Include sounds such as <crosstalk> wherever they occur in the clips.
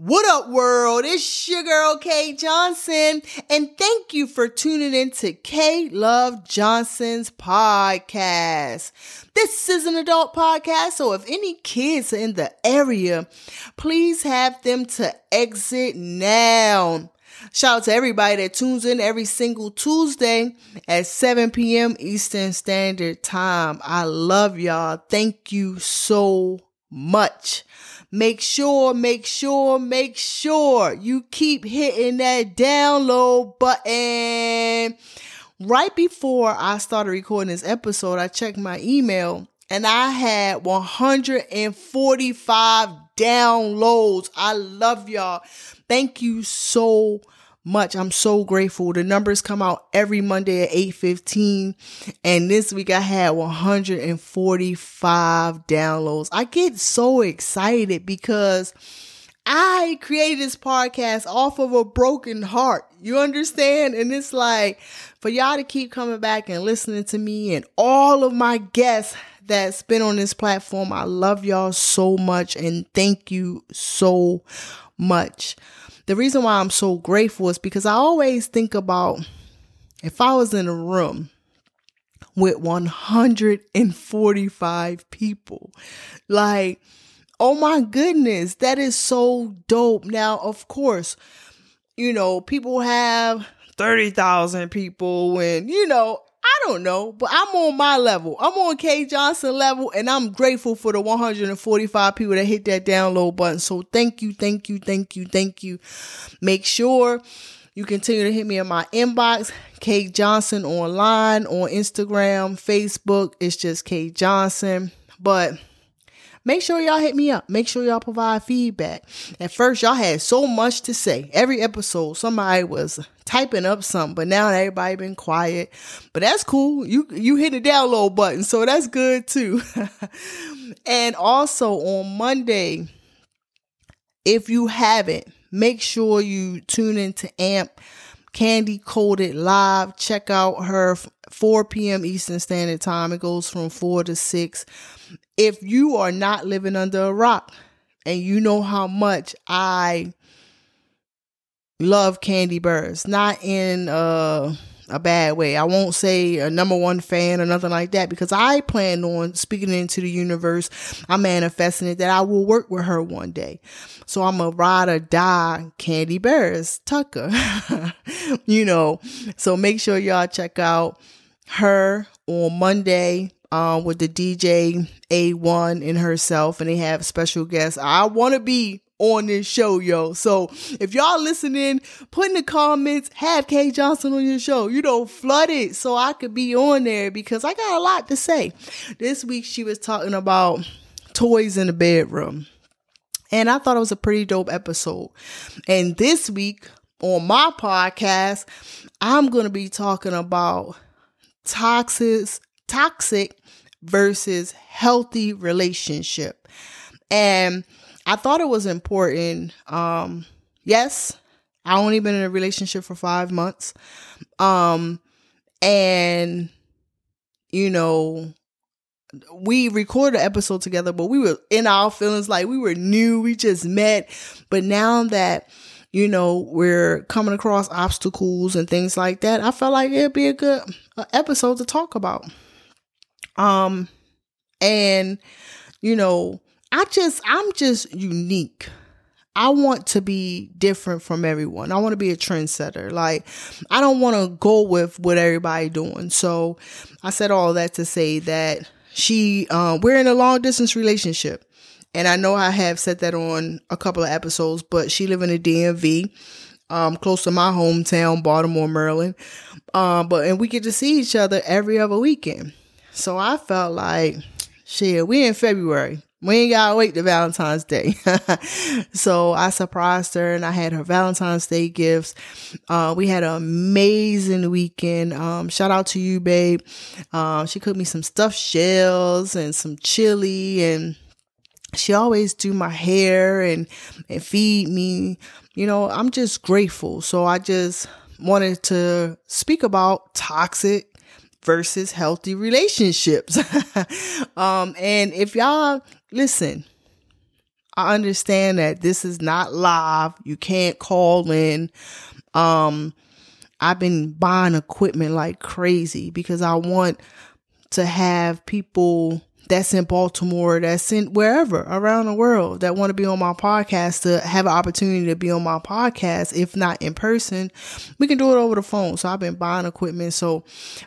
What up, world? It's your girl, Kay Johnson, and thank you for tuning in to K Love Johnson's podcast. This is an adult podcast, so if any kids are in the area, please have them to exit now. Shout out to everybody that tunes in every single Tuesday at 7 p.m. Eastern Standard Time. I love y'all. Thank you so much. Make sure, make sure, make sure you keep hitting that download button. Right before I started recording this episode, I checked my email and I had 145 downloads. I love y'all. Thank you so much. I'm so grateful. The numbers come out every Monday at 8:15 and this week I had 145 downloads. I get so excited because I created this podcast off of a broken heart. You understand? And it's like for y'all to keep coming back and listening to me and all of my guests that's been on this platform. I love y'all so much and thank you so much. The reason why I'm so grateful is because I always think about if I was in a room with 145 people, like, oh my goodness, that is so dope. Now, of course, you know, people have 30,000 people and, you know, I don't know, but I'm on my level. I'm on K Johnson level, and I'm grateful for the 145 people that hit that download button. So thank you, thank you, thank you, thank you. Make sure you continue to hit me in my inbox, K Johnson online on Instagram, Facebook. It's just K Johnson. But make sure y'all hit me up. Make sure y'all provide feedback. At first, y'all had so much to say. Every episode, somebody was typing up something, but now everybody been quiet. But that's cool. You you hit the download button, so that's good too. <laughs> and also on Monday, if you haven't, make sure you tune into AMP Kandi Koated Live. Check out her 4 p.m. Eastern Standard Time. It goes from 4 to 6. If you are not living under a rock and you know how much I love Kandi Burruss, not in a bad way. I won't say a number one fan or nothing like that because I plan on speaking into the universe. I'm manifesting it that I will work with her one day. So I'm a ride or die Kandi Burruss Tucker. <laughs> you know, so make sure y'all check out her on Monday um, with the DJ A1 and herself, and they have special guests. I want to be on this show, yo. So if y'all listening, put in the comments, have Kay Johnson on your show. You know, flood it so I could be on there because I got a lot to say. This week she was talking about toys in the bedroom. And I thought it was a pretty dope episode. And this week on my podcast, I'm going to be talking about toxic toxic versus healthy relationship. And I thought it was important. Um, yes, I only been in a relationship for five months. Um, and you know, we recorded an episode together, but we were in our feelings like we were new, we just met. But now that, you know, we're coming across obstacles and things like that, I felt like it'd be a good episode to talk about. Um, and, you know, I just, I'm just unique. I want to be different from everyone. I want to be a trendsetter. Like, I don't want to go with what everybody doing. So I said all that to say that she, um, we're in a long distance relationship. And I know I have said that on a couple of episodes, but she live in the DMV, um, close to my hometown, Baltimore, Maryland. Um, but, and we get to see each other every other weekend. So I felt like, shit, we in February. We ain't gotta wait to Valentine's Day. <laughs> so I surprised her and I had her Valentine's Day gifts. Uh, we had an amazing weekend. Um, shout out to you, babe. Um, she cooked me some stuffed shells and some chili and she always do my hair and, and feed me. You know, I'm just grateful. So I just wanted to speak about toxic versus healthy relationships. <laughs> um, and if y'all listen, I understand that this is not live. You can't call in. Um, I've been buying equipment like crazy because I want to have people that's in Baltimore, that's in wherever around the world that want to be on my podcast to have an opportunity to be on my podcast. If not in person, we can do it over the phone. So I've been buying equipment. So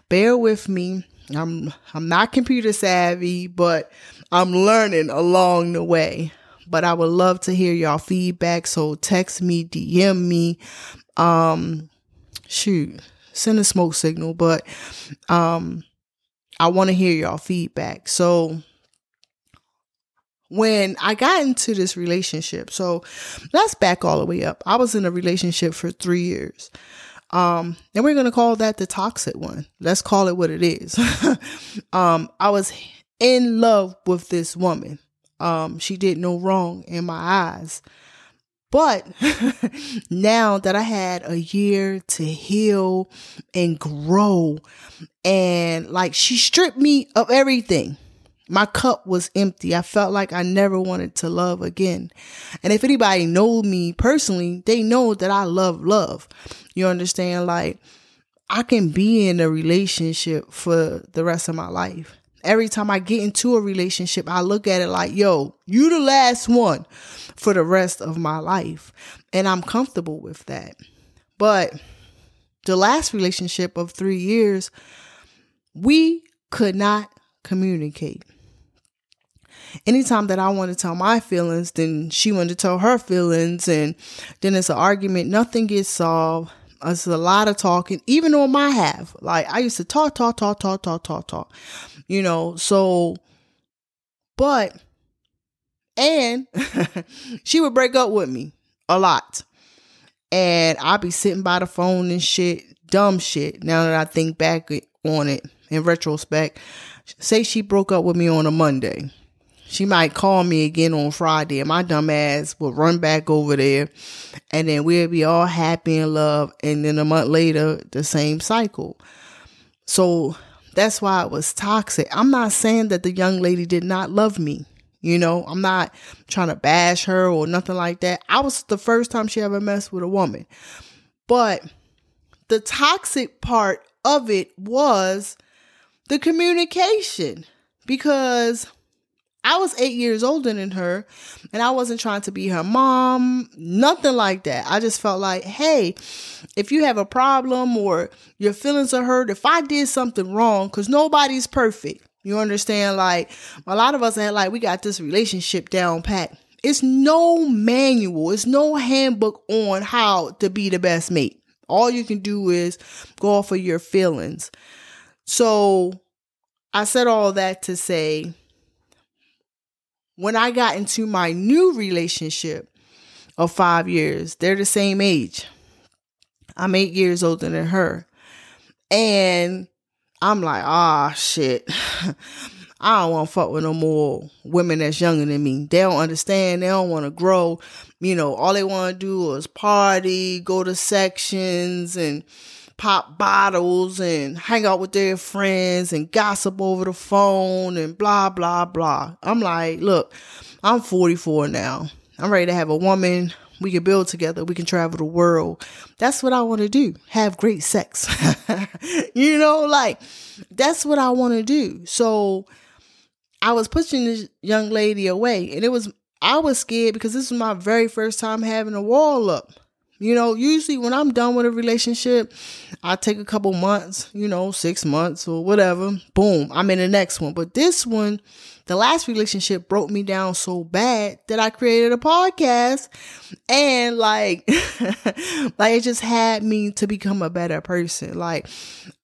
bear with me. I'm I'm not computer savvy, but I'm learning along the way. But I would love to hear y'all feedback. So text me, DM me, um, shoot, send a smoke signal. But um I want to hear y'all feedback. So when I got into this relationship, so let's back all the way up. I was in a relationship for three years. Um, and we're gonna call that the toxic one. Let's call it what it is. <laughs> um, I was in love with this woman. Um, she did no wrong in my eyes. But <laughs> now that I had a year to heal and grow, and like she stripped me of everything. My cup was empty. I felt like I never wanted to love again. And if anybody know me personally, they know that I love love. You understand? Like I can be in a relationship for the rest of my life. Every time I get into a relationship, I look at it like, yo, you the last one for the rest of my life. And I'm comfortable with that. But the last relationship of three years, we could not communicate. Anytime that I want to tell my feelings, then she wanted to tell her feelings, and then it's an argument. Nothing gets solved. It's a lot of talking, even on my half. Like I used to talk, talk, talk, talk, talk, talk, talk. You know, so, but and <laughs> she would break up with me a lot. And I'd be sitting by the phone and shit, dumb shit. Now that I think back on it in retrospect, say she broke up with me on a Monday. She might call me again on Friday, and my dumb ass will run back over there, and then we'll be all happy and love. And then a month later, the same cycle. So that's why it was toxic. I'm not saying that the young lady did not love me. You know, I'm not trying to bash her or nothing like that. I was the first time she ever messed with a woman. But the toxic part of it was the communication because I was eight years older than her and I wasn't trying to be her mom, nothing like that. I just felt like, hey, if you have a problem or your feelings are hurt, if I did something wrong, because nobody's perfect, you understand? Like a lot of us had like we got this relationship down pat. It's no manual, it's no handbook on how to be the best mate. All you can do is go off of your feelings. So I said all that to say when I got into my new relationship of five years, they're the same age. I'm eight years older than her. And I'm like, ah, shit. <laughs> I don't want to fuck with no more women that's younger than me. They don't understand. They don't want to grow. You know, all they want to do is party, go to sections and pop bottles and hang out with their friends and gossip over the phone and blah, blah, blah. I'm like, look, I'm 44 now. I'm ready to have a woman we can build together. We can travel the world. That's what I want to do. Have great sex. <laughs> you know, like that's what I want to do. So I was pushing this young lady away and it was, I was scared because this was my very first time having a wall up. You know, usually when I'm done with a relationship, I take a couple months, you know, six months or whatever. Boom, I'm in the next one. But this one, the last relationship broke me down so bad that I created a podcast and like <laughs> like it just had me to become a better person. Like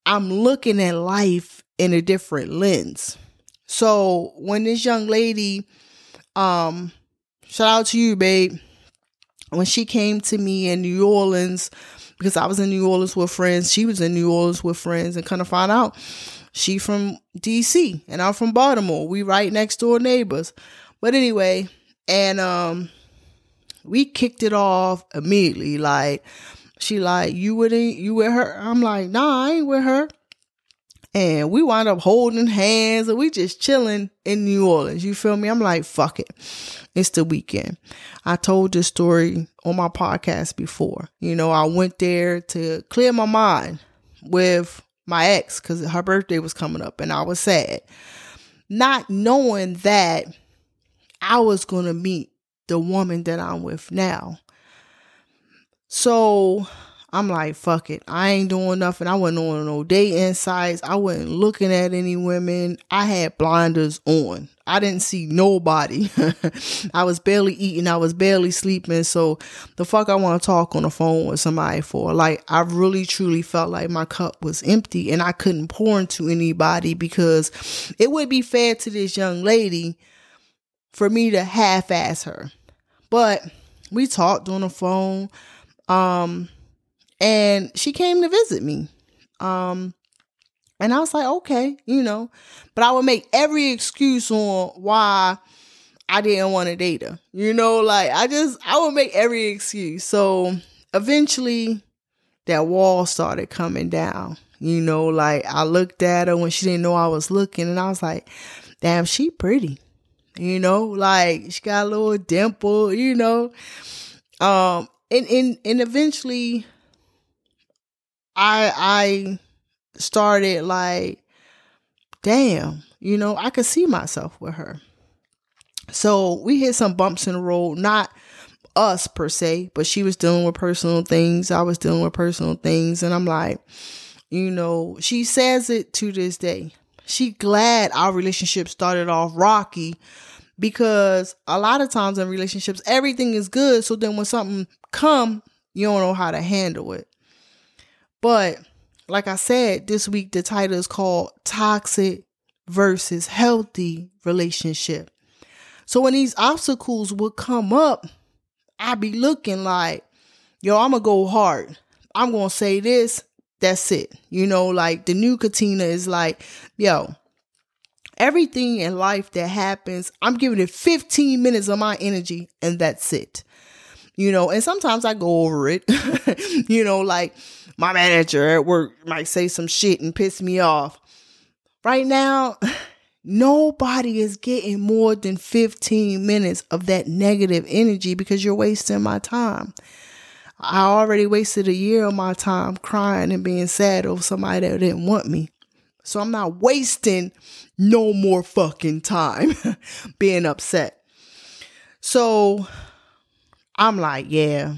I'm looking at life in a different lens. So when this young lady um shout out to you, babe when she came to me in New Orleans, because I was in New Orleans with friends, she was in New Orleans with friends, and kind of find out she from DC and I'm from Baltimore. We right next door neighbors. But anyway, and um we kicked it off immediately. Like she like, you with you with her? I'm like, nah, I ain't with her. And we wound up holding hands and we just chilling in New Orleans. You feel me? I'm like, fuck it. It's the weekend. I told this story on my podcast before. You know, I went there to clear my mind with my ex because her birthday was coming up and I was sad. Not knowing that I was going to meet the woman that I'm with now. So I'm like, fuck it. I ain't doing nothing. I wasn't on no day insights. I wasn't looking at any women. I had blinders on. I didn't see nobody. <laughs> I was barely eating. I was barely sleeping. So the fuck I want to talk on the phone with somebody for? Like I really truly felt like my cup was empty and I couldn't pour into anybody because it would be fair to this young lady for me to half ass her. But we talked on the phone. Um and she came to visit me. Um, and I was like, okay, you know, but I would make every excuse on why I didn't want to date her. You know, like I just, I would make every excuse. So eventually that wall started coming down. You know, like I looked at her when she didn't know I was looking and I was like, damn, she pretty. You know, like she got a little dimple, you know. Um, and and and eventually I I started like, damn, you know, I could see myself with her. So we hit some bumps in the road, not us per se, but she was dealing with personal things. I was dealing with personal things. And I'm like, you know, she says it to this day. She glad our relationship started off rocky because a lot of times in relationships, everything is good. So then when something come, you don't know how to handle it. But like I said, this week the title is called Toxic versus Healthy Relationship. So when these obstacles would come up, I'd be looking like, yo, I'm gonna go hard. I'm gonna say this, that's it. You know, like the new Katina is like, yo, everything in life that happens, I'm giving it 15 minutes of my energy and that's it. You know, and sometimes I go over it. <laughs> you know, like my manager at work might say some shit and piss me off. Right now, <sighs> nobody is getting more than 15 minutes of that negative energy because you're wasting my time. I already wasted a year of my time crying and being sad over somebody that didn't want me. So I'm not wasting no more fucking time <laughs> being upset. So I'm like, yeah,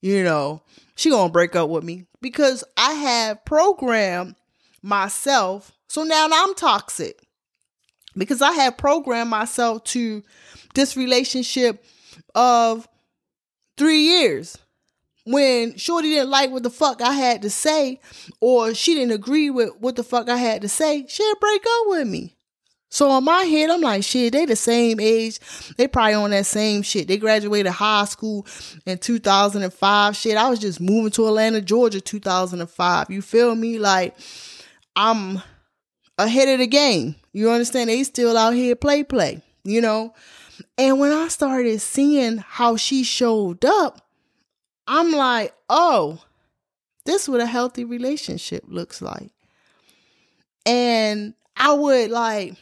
you know, she gonna break up with me because I have programmed myself. So now I'm toxic because I have programmed myself to this relationship of three years. When Shorty didn't like what the fuck I had to say, or she didn't agree with what the fuck I had to say, she'd break up with me. So in my head, I'm like, shit, they the same age. They probably on that same shit. They graduated high school in 2005. Shit, I was just moving to Atlanta, Georgia, 2005. You feel me? Like, I'm ahead of the game. You understand? They still out here play play, you know? And when I started seeing how she showed up, I'm like, oh, this is what a healthy relationship looks like. And I would like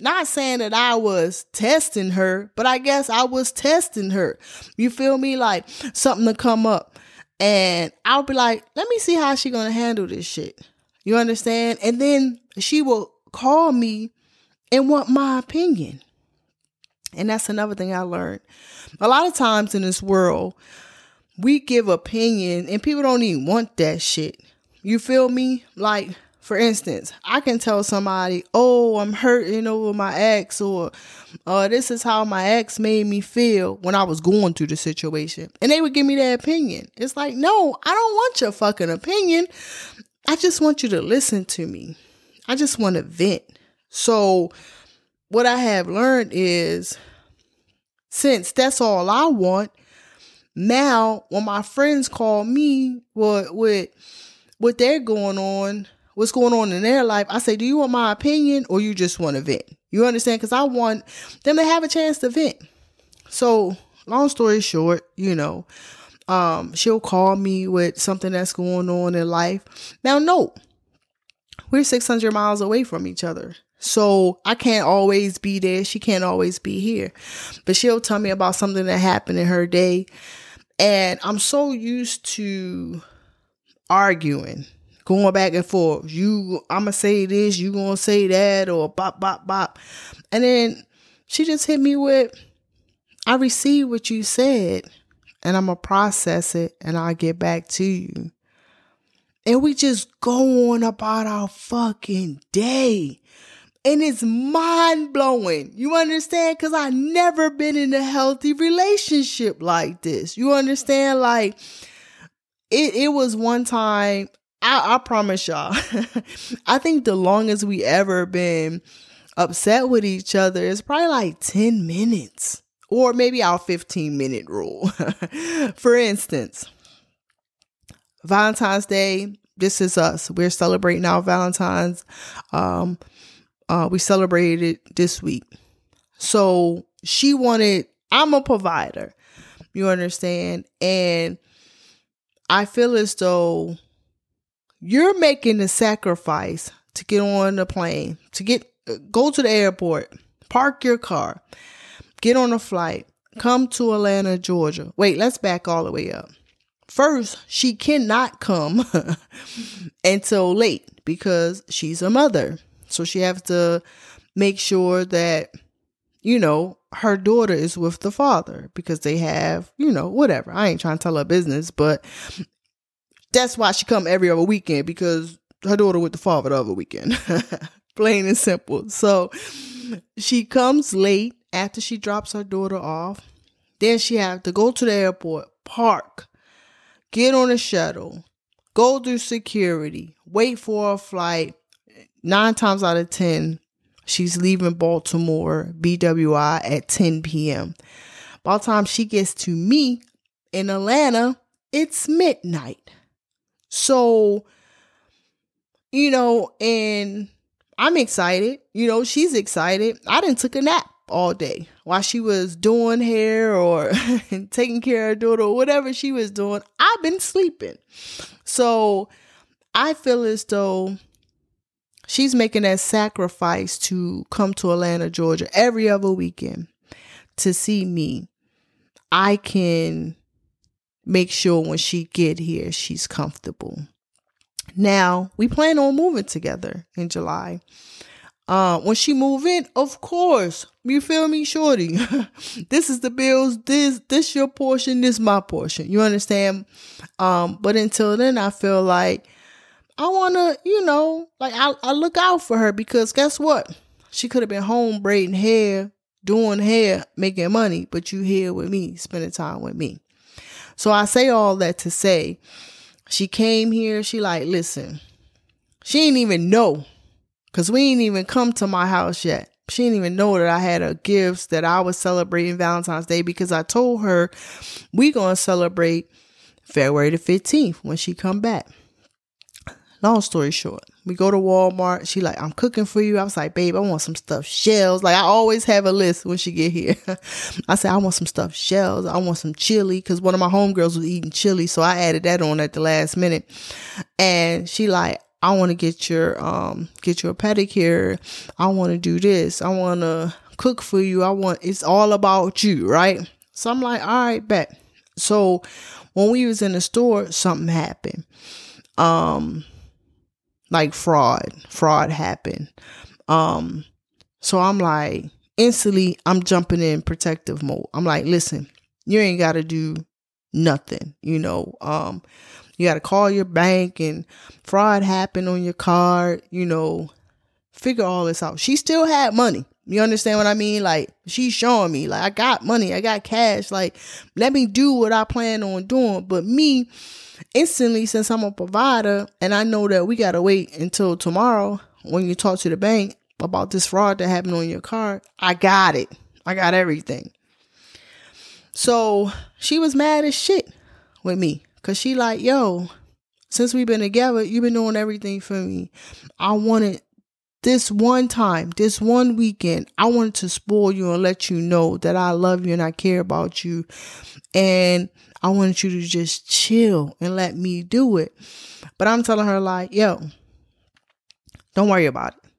not saying that I was testing her, but I guess I was testing her. You feel me? Like something to come up. And I'll be like, let me see how she gonna handle this shit. You understand? And then she will call me and want my opinion. And that's another thing I learned. A lot of times in this world, we give opinion and people don't even want that shit. You feel me? Like for instance, I can tell somebody, "Oh, I'm hurting over my ex," or uh, "This is how my ex made me feel when I was going through the situation," and they would give me their opinion. It's like, no, I don't want your fucking opinion. I just want you to listen to me. I just want to vent. So, what I have learned is, since that's all I want, now when my friends call me with with what they're going on what's going on in their life, I say, do you want my opinion or you just want to vent? You understand? Because I want them to have a chance to vent. So, long story short, you know, um, she'll call me with something that's going on in life. Now, note, we're 600 miles away from each other. So I can't always be there. She can't always be here. But she'll tell me about something that happened in her day. And I'm so used to arguing, going back and forth. You, I'm going to say this, you to say that, or bop, bop, bop. And then she just hit me with, I received what you said and I'm going to process it and I'll get back to you. And we just go on about our fucking day. And it's mind blowing. You understand? Because I never been in a healthy relationship like this. You understand? Like, it, it was one time, I, I promise y'all, <laughs> I think the longest we ever been upset with each other is probably like 10 minutes or maybe our 15 minute rule. <laughs> For instance, Valentine's Day, this is us. We're celebrating our Valentine's. Um, uh, we celebrated this week. So she wanted, I'm a provider. You understand? And I feel as though you're making the sacrifice to get on the plane, to get uh, go to the airport, park your car, get on a flight, come to Atlanta, Georgia. Wait, let's back all the way up. First, she cannot come <laughs> until late because she's a mother. So she has to make sure that, you know, her daughter is with the father because they have, you know, whatever. I ain't trying to tell her business, but that's why she come every other weekend because her daughter with the father the other weekend. <laughs> Plain and simple. So she comes late after she drops her daughter off. Then she have to go to the airport, park, get on a shuttle, go through security, wait for a flight. Nine times out of 10, she's leaving Baltimore, BWI, at 10 p.m. By the time she gets to me in Atlanta, it's midnight. So, you know, and I'm excited. You know, she's excited. I didn't took a nap all day while she was doing hair or <laughs> taking care of daughter or whatever she was doing. I've been sleeping. So I feel as though she's making that sacrifice to come to Atlanta, Georgia every other weekend to see me. I can make sure when she get here she's comfortable. Now, we plan on moving together in July. Uh, when she move in, of course, you feel me, shorty. <laughs> this is the bills. This this your portion. This my portion. You understand? Um, but until then, I feel like I wanna, you know, like I I look out for her because guess what? She could have been home braiding hair, doing hair, making money, but you here with me, spending time with me. So I say all that to say, she came here. She like, listen, she didn't even know Cause we ain't even come to my house yet. She didn't even know that I had a gifts that I was celebrating Valentine's Day because I told her we gonna celebrate February the 15th when she come back. Long story short, we go to Walmart. She like, I'm cooking for you. I was like, babe, I want some stuffed shells. Like I always have a list when she get here. <laughs> I said, I want some stuffed shells. I want some chili because one of my homegirls was eating chili, so I added that on at the last minute. And she like, I want to get your um get your pedicure. I want to do this. I want to cook for you. I want it's all about you, right? So I'm like, all right, bet. So when we was in the store, something happened. Um like fraud. Fraud happened. Um so I'm like instantly I'm jumping in protective mode. I'm like, listen, you ain't got to do nothing, you know. Um you got to call your bank and fraud happened on your card, you know, figure all this out. She still had money. You understand what I mean? Like she's showing me like I got money, I got cash. Like let me do what I plan on doing. But me instantly since I'm a provider and I know that we got to wait until tomorrow when you talk to the bank about this fraud that happened on your card, I got it. I got everything. So she was mad as shit with me. Cause she like, yo, since we've been together, you've been doing everything for me. I wanted this one time, this one weekend, I wanted to spoil you and let you know that I love you and I care about you. And I wanted you to just chill and let me do it. But I'm telling her, like, yo, Don't worry about it.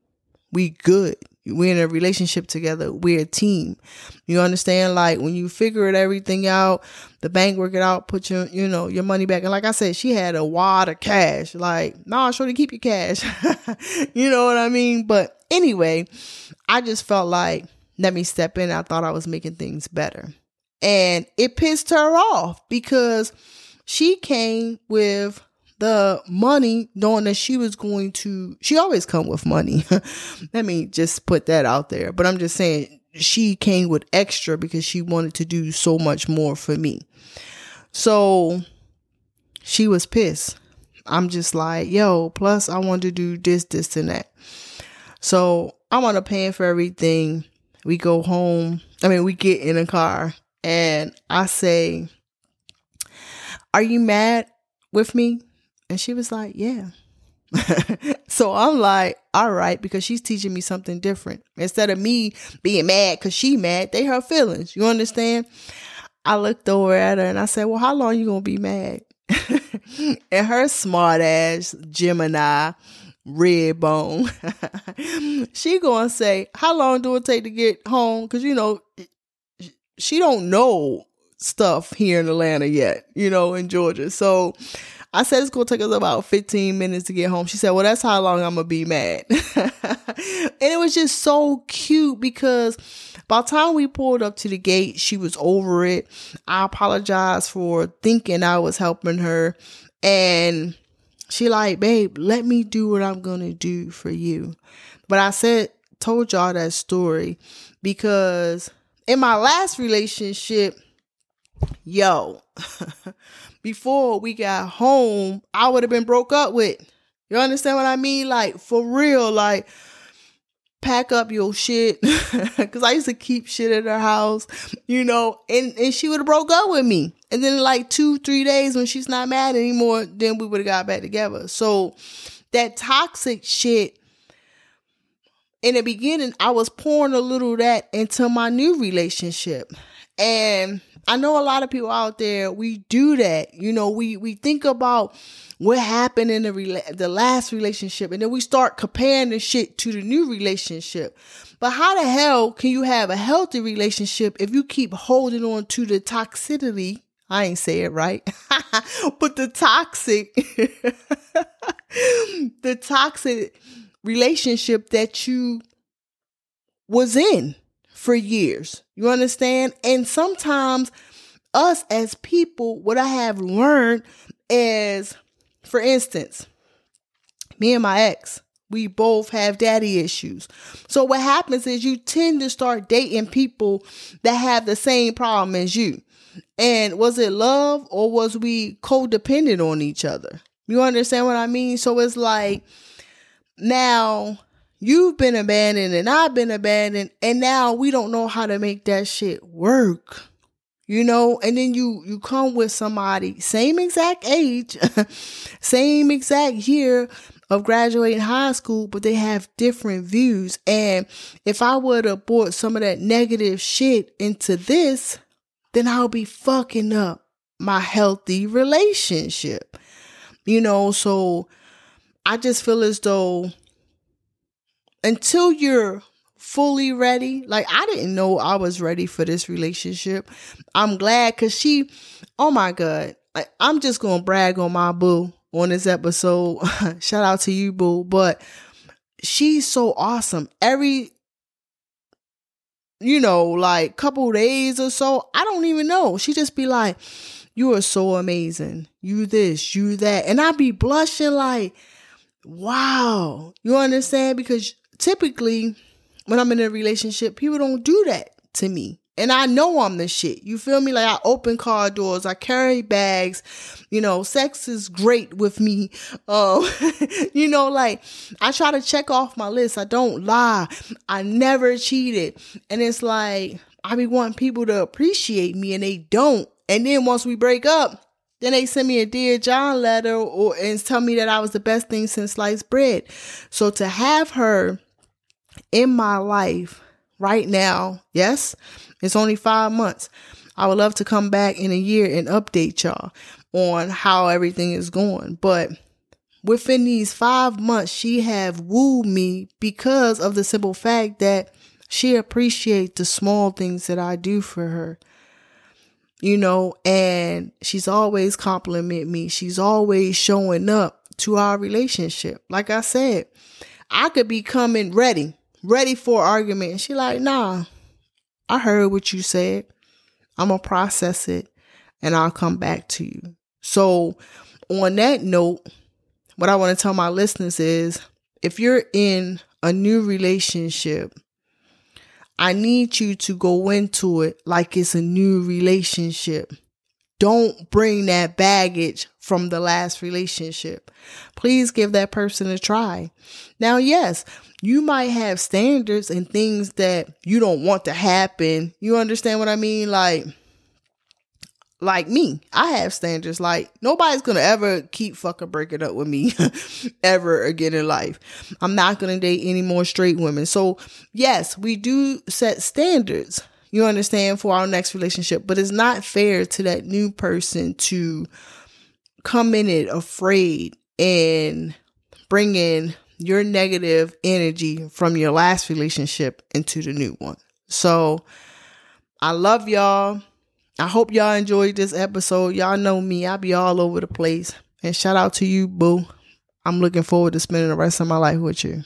We good. We're in a relationship together. We're a team. You understand? Like when you figure it everything out, the bank work it out, put your, you know, your money back. And like I said, she had a wad of cash. Like, nah, sure to keep your cash. <laughs> you know what I mean? But anyway, I just felt like, let me step in. I thought I was making things better. And it pissed her off because she came with the money knowing that she was going to she always come with money. <laughs> Let me just put that out there. But i'm just saying she came with extra because she wanted to do so much more for me. So she was pissed. I'm just like yo plus i want to do this this and that. So i want to pay for everything. We go home. I mean we get in a car and i say are you mad with me and she was like, Yeah. <laughs> so I'm like, all right, because she's teaching me something different. Instead of me being mad because she mad, they her feelings. You understand? I looked over at her and I said, Well, how long you gonna be mad? <laughs> and her smart ass Gemini red bone. <laughs> she gonna say, How long do it take to get home? Cause you know, she don't know stuff here in Atlanta yet, you know, in Georgia. So I said it's gonna take us about 15 minutes to get home. She said, Well, that's how long I'm gonna be mad. <laughs> and it was just so cute because by the time we pulled up to the gate, she was over it. I apologized for thinking I was helping her. And she like, babe, let me do what I'm gonna do for you. But I said, told y'all that story because in my last relationship, yo, <laughs> before we got home, I would have been broke up with. You understand what I mean? Like for real, like pack up your shit. <laughs> Cause I used to keep shit at her house, you know, and, and she would have broke up with me. And then like two, three days when she's not mad anymore, then we would have got back together. So that toxic shit in the beginning, I was pouring a little that into my new relationship. And I know a lot of people out there, we do that. You know, we, we think about what happened in the rela- the last relationship and then we start comparing the shit to the new relationship. But how the hell can you have a healthy relationship if you keep holding on to the toxicity? I ain't say it right. <laughs> but the toxic <laughs> the toxic relationship that you was in for years. You understand? And sometimes us as people, what I have learned is, for instance, me and my ex, we both have daddy issues. So what happens is you tend to start dating people that have the same problem as you. And was it love or was we codependent on each other? You understand what I mean? So it's like now You've been abandoned and I've been abandoned and now we don't know how to make that shit work. You know, and then you you come with somebody same exact age, <laughs> same exact year of graduating high school, but they have different views. And if I would have brought some of that negative shit into this, then I'll be fucking up my healthy relationship. You know, so I just feel as though until you're fully ready. Like I didn't know I was ready for this relationship. I'm glad cuz she oh my god. I'm just going to brag on my boo on this episode. <laughs> Shout out to you boo, but she's so awesome. Every you know, like couple days or so, I don't even know. She just be like, "You are so amazing. You this, you that." And I be blushing like, "Wow." You understand because typically when I'm in a relationship, people don't do that to me. And I know I'm the shit. You feel me? Like I open car doors, I carry bags, you know, sex is great with me. Um, <laughs> you know, like I try to check off my list. I don't lie. I never cheated. And it's like I be wanting people to appreciate me and they don't. And then once we break up, then they send me a Dear John letter or and tell me that I was the best thing since sliced bread. So to have her in my life right now, yes, it's only five months. I would love to come back in a year and update y'all on how everything is going. But within these five months, she have wooed me because of the simple fact that she appreciates the small things that I do for her. You know, and she's always compliment me. She's always showing up to our relationship. Like I said, I could be coming ready, ready for argument. And she like, nah, I heard what you said. I'm gonna process it and I'll come back to you. So on that note, what I want to tell my listeners is if you're in a new relationship, I need you to go into it like it's a new relationship. Don't bring that baggage from the last relationship. Please give that person a try. Now, yes, you might have standards and things that you don't want to happen. You understand what I mean? Like, like me, I have standards. Like nobody's gonna ever keep fucking breaking up with me <laughs> ever again in life. I'm not gonna date any more straight women. So yes, we do set standards. You understand for our next relationship, but it's not fair to that new person to come in it afraid and bring in your negative energy from your last relationship into the new one. So I love y'all. I hope y'all enjoyed this episode. Y'all know me, I be all over the place. And shout out to you, boo. I'm looking forward to spending the rest of my life with you.